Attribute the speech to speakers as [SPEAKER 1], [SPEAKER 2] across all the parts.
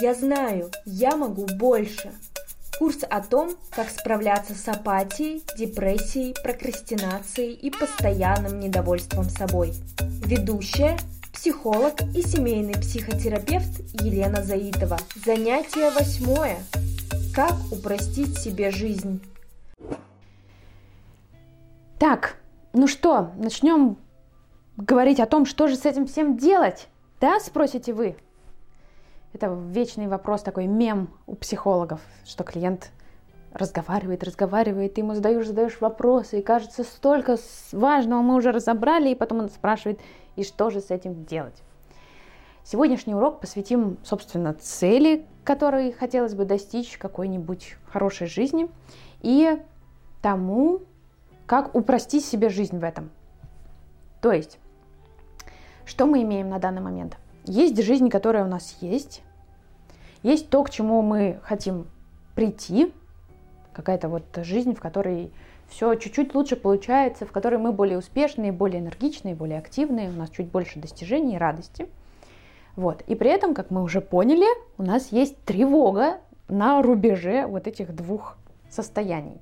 [SPEAKER 1] Я знаю, я могу больше. Курс о том, как справляться с апатией, депрессией, прокрастинацией и постоянным недовольством собой. Ведущая психолог и семейный психотерапевт Елена Заитова. Занятие восьмое. Как упростить себе жизнь?
[SPEAKER 2] Так, ну что, начнем говорить о том, что же с этим всем делать? Да, спросите вы? Это вечный вопрос, такой мем у психологов, что клиент разговаривает, разговаривает, ты ему задаешь, задаешь вопросы, и кажется, столько важного мы уже разобрали, и потом он спрашивает, и что же с этим делать. Сегодняшний урок посвятим, собственно, цели, которые хотелось бы достичь какой-нибудь хорошей жизни, и тому, как упростить себе жизнь в этом. То есть, что мы имеем на данный момент? Есть жизнь, которая у нас есть, есть то, к чему мы хотим прийти, какая-то вот жизнь, в которой все чуть-чуть лучше получается, в которой мы более успешные, более энергичные, более активные, у нас чуть больше достижений и радости. Вот. И при этом, как мы уже поняли, у нас есть тревога на рубеже вот этих двух состояний.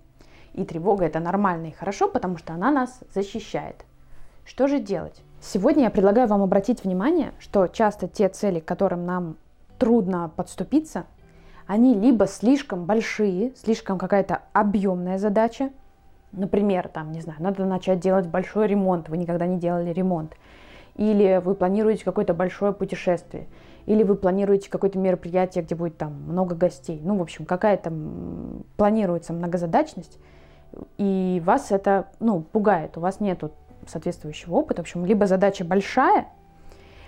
[SPEAKER 2] И тревога это нормально и хорошо, потому что она нас защищает. Что же делать? Сегодня я предлагаю вам обратить внимание, что часто те цели, к которым нам трудно подступиться, они либо слишком большие, слишком какая-то объемная задача, например, там, не знаю, надо начать делать большой ремонт, вы никогда не делали ремонт, или вы планируете какое-то большое путешествие, или вы планируете какое-то мероприятие, где будет там много гостей. Ну, в общем, какая-то планируется многозадачность, и вас это, ну, пугает, у вас нету соответствующего опыта. В общем, либо задача большая,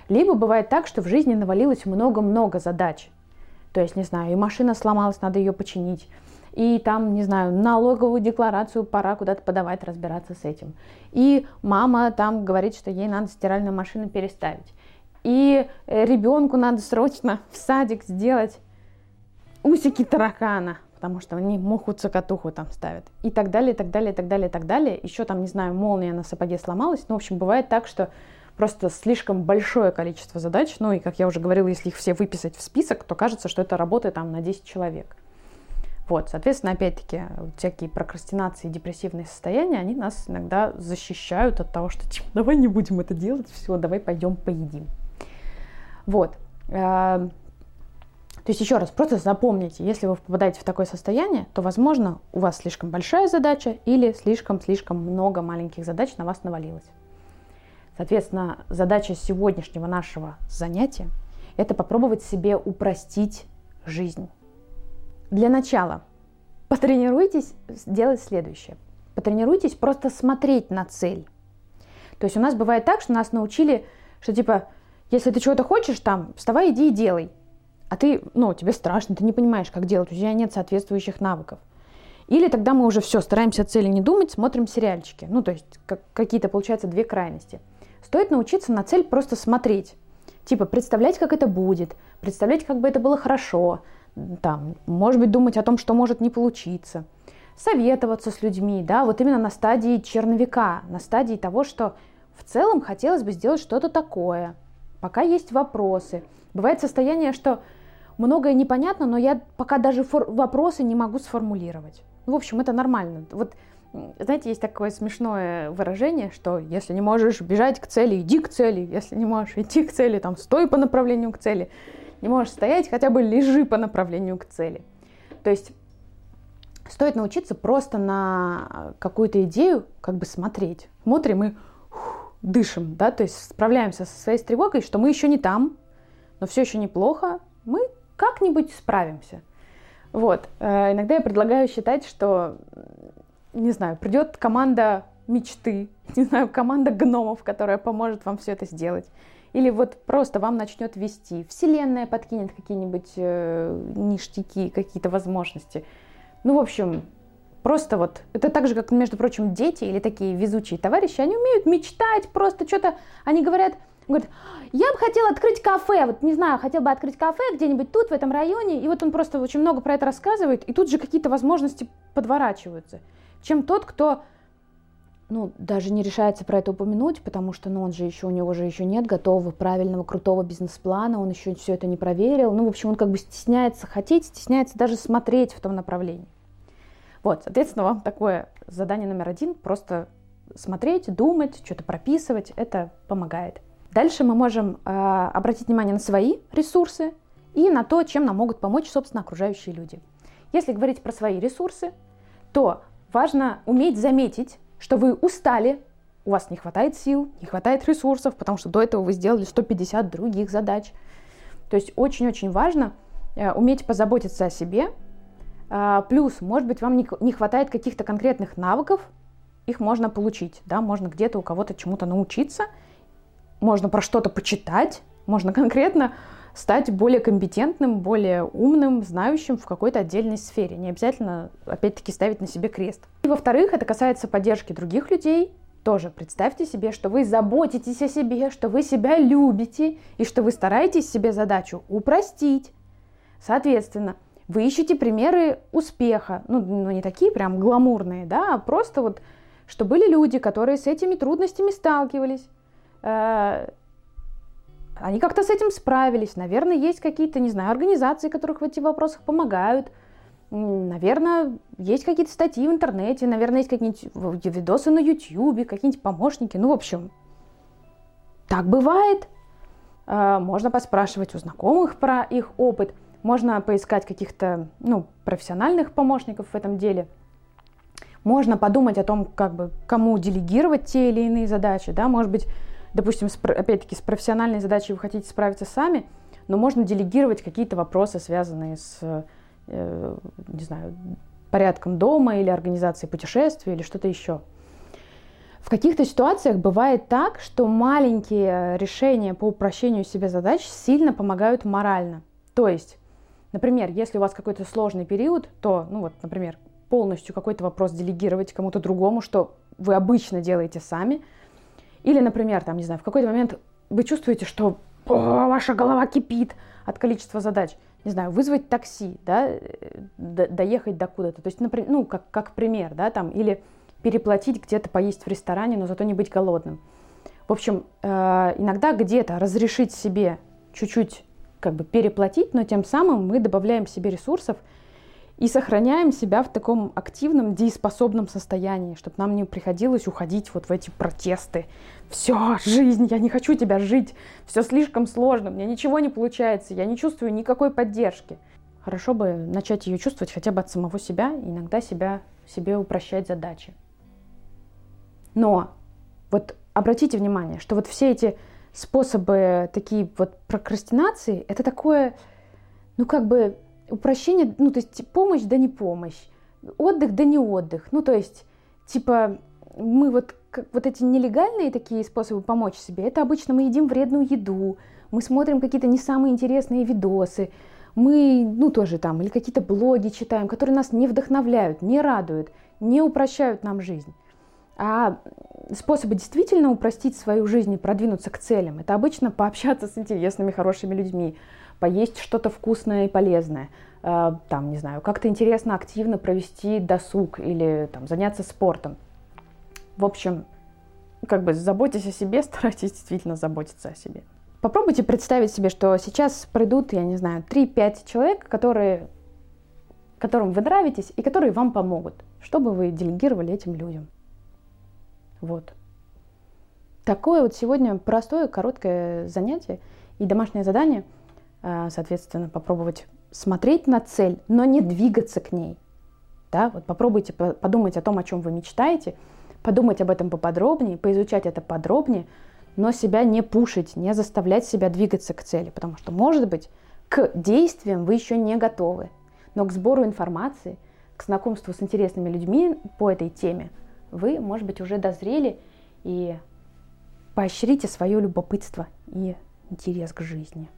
[SPEAKER 2] либо бывает так, что в жизни навалилось много-много задач, то есть, не знаю, и машина сломалась, надо ее починить. И там, не знаю, налоговую декларацию пора куда-то подавать, разбираться с этим. И мама там говорит, что ей надо стиральную машину переставить. И э, ребенку надо срочно в садик сделать усики таракана, потому что они муху цокотуху там ставят. И так далее, и так далее, и так далее, и так далее. Еще там, не знаю, молния на сапоге сломалась. Ну, в общем, бывает так, что просто слишком большое количество задач. Ну и, как я уже говорила, если их все выписать в список, то кажется, что это работа там на 10 человек. Вот, соответственно, опять-таки, всякие прокрастинации, депрессивные состояния, они нас иногда защищают от того, что типа, давай не будем это делать, все, давай пойдем поедим. Вот. То есть еще раз, просто запомните, если вы попадаете в такое состояние, то, возможно, у вас слишком большая задача или слишком-слишком много маленьких задач на вас навалилось. Соответственно, задача сегодняшнего нашего занятия – это попробовать себе упростить жизнь. Для начала потренируйтесь делать следующее. Потренируйтесь просто смотреть на цель. То есть у нас бывает так, что нас научили, что типа, если ты чего-то хочешь, там, вставай, иди и делай. А ты, ну, тебе страшно, ты не понимаешь, как делать, у тебя нет соответствующих навыков. Или тогда мы уже все, стараемся о цели не думать, смотрим сериальчики. Ну, то есть как, какие-то, получается, две крайности – Стоит научиться на цель просто смотреть. Типа представлять, как это будет, представлять, как бы это было хорошо, там, может быть, думать о том, что может не получиться. Советоваться с людьми, да, вот именно на стадии черновика, на стадии того, что в целом хотелось бы сделать что-то такое. Пока есть вопросы. Бывает состояние, что многое непонятно, но я пока даже вопросы не могу сформулировать. Ну, в общем, это нормально. Вот знаете, есть такое смешное выражение, что если не можешь бежать к цели, иди к цели. Если не можешь идти к цели, там, стой по направлению к цели. Не можешь стоять, хотя бы лежи по направлению к цели. То есть стоит научиться просто на какую-то идею как бы смотреть. Смотрим и фух, дышим, да, то есть справляемся со своей тревогой, что мы еще не там, но все еще неплохо, мы как-нибудь справимся. Вот. Э, иногда я предлагаю считать, что не знаю, придет команда мечты, не знаю, команда гномов, которая поможет вам все это сделать. Или вот просто вам начнет вести. Вселенная подкинет какие-нибудь э, ништяки, какие-то возможности. Ну, в общем, просто вот, это так же, как, между прочим, дети или такие везучие товарищи, они умеют мечтать, просто что-то, они говорят, говорят, я бы хотел открыть кафе, вот не знаю, хотел бы открыть кафе где-нибудь тут, в этом районе, и вот он просто очень много про это рассказывает, и тут же какие-то возможности подворачиваются чем тот, кто ну, даже не решается про это упомянуть, потому что, ну, он же еще, у него же еще нет готового, правильного, крутого бизнес-плана, он еще все это не проверил. Ну, в общем, он как бы стесняется хотеть, стесняется даже смотреть в том направлении. Вот, соответственно, вам такое задание номер один, просто смотреть, думать, что-то прописывать, это помогает. Дальше мы можем э, обратить внимание на свои ресурсы и на то, чем нам могут помочь, собственно, окружающие люди. Если говорить про свои ресурсы, то важно уметь заметить, что вы устали, у вас не хватает сил, не хватает ресурсов, потому что до этого вы сделали 150 других задач. То есть очень-очень важно э, уметь позаботиться о себе. Э, плюс, может быть, вам не, не хватает каких-то конкретных навыков, их можно получить, да, можно где-то у кого-то чему-то научиться, можно про что-то почитать, можно конкретно стать более компетентным, более умным, знающим в какой-то отдельной сфере. Не обязательно, опять-таки, ставить на себе крест. И во-вторых, это касается поддержки других людей. Тоже представьте себе, что вы заботитесь о себе, что вы себя любите и что вы стараетесь себе задачу упростить. Соответственно, вы ищете примеры успеха, ну, ну не такие прям гламурные, да, а просто вот, что были люди, которые с этими трудностями сталкивались, они как-то с этим справились. Наверное, есть какие-то, не знаю, организации, которых в этих вопросах помогают. Наверное, есть какие-то статьи в интернете, наверное, есть какие-нибудь видосы на YouTube, какие-нибудь помощники. Ну, в общем, так бывает. А, можно поспрашивать у знакомых про их опыт. Можно поискать каких-то ну, профессиональных помощников в этом деле. Можно подумать о том, как бы, кому делегировать те или иные задачи. Да? Может быть, допустим, опять-таки с профессиональной задачей вы хотите справиться сами, но можно делегировать какие-то вопросы, связанные с, э, не знаю, порядком дома или организацией путешествий или что-то еще. В каких-то ситуациях бывает так, что маленькие решения по упрощению себе задач сильно помогают морально. То есть, например, если у вас какой-то сложный период, то, ну вот, например, полностью какой-то вопрос делегировать кому-то другому, что вы обычно делаете сами – или, например, там, не знаю, в какой-то момент вы чувствуете, что ваша голова кипит от количества задач. Не знаю, вызвать такси, да, э, доехать до куда-то. То есть, например, ну, как, как пример, да, там, или переплатить где-то поесть в ресторане, но зато не быть голодным. В общем, э, иногда где-то разрешить себе чуть-чуть как бы переплатить, но тем самым мы добавляем себе ресурсов и сохраняем себя в таком активном, дееспособном состоянии, чтобы нам не приходилось уходить вот в эти протесты. Все, жизнь, я не хочу тебя жить, все слишком сложно, мне ничего не получается, я не чувствую никакой поддержки. Хорошо бы начать ее чувствовать хотя бы от самого себя, иногда себя, себе упрощать задачи. Но вот обратите внимание, что вот все эти способы такие вот прокрастинации, это такое, ну как бы упрощение, ну, то есть помощь да не помощь, отдых да не отдых. Ну, то есть, типа, мы вот, как, вот эти нелегальные такие способы помочь себе, это обычно мы едим вредную еду, мы смотрим какие-то не самые интересные видосы, мы, ну, тоже там, или какие-то блоги читаем, которые нас не вдохновляют, не радуют, не упрощают нам жизнь. А способы действительно упростить свою жизнь и продвинуться к целям, это обычно пообщаться с интересными, хорошими людьми, поесть что-то вкусное и полезное, э, там, не знаю, как-то интересно, активно провести досуг или там, заняться спортом. В общем, как бы заботьтесь о себе, старайтесь действительно заботиться о себе. Попробуйте представить себе, что сейчас придут, я не знаю, 3-5 человек, которые, которым вы нравитесь и которые вам помогут, чтобы вы делегировали этим людям. Вот. Такое вот сегодня простое, короткое занятие и домашнее задание – соответственно, попробовать смотреть на цель, но не двигаться к ней. Да? Вот попробуйте подумать о том, о чем вы мечтаете, подумать об этом поподробнее, поизучать это подробнее, но себя не пушить, не заставлять себя двигаться к цели, потому что, может быть, к действиям вы еще не готовы, но к сбору информации, к знакомству с интересными людьми по этой теме вы, может быть, уже дозрели и поощрите свое любопытство и интерес к жизни.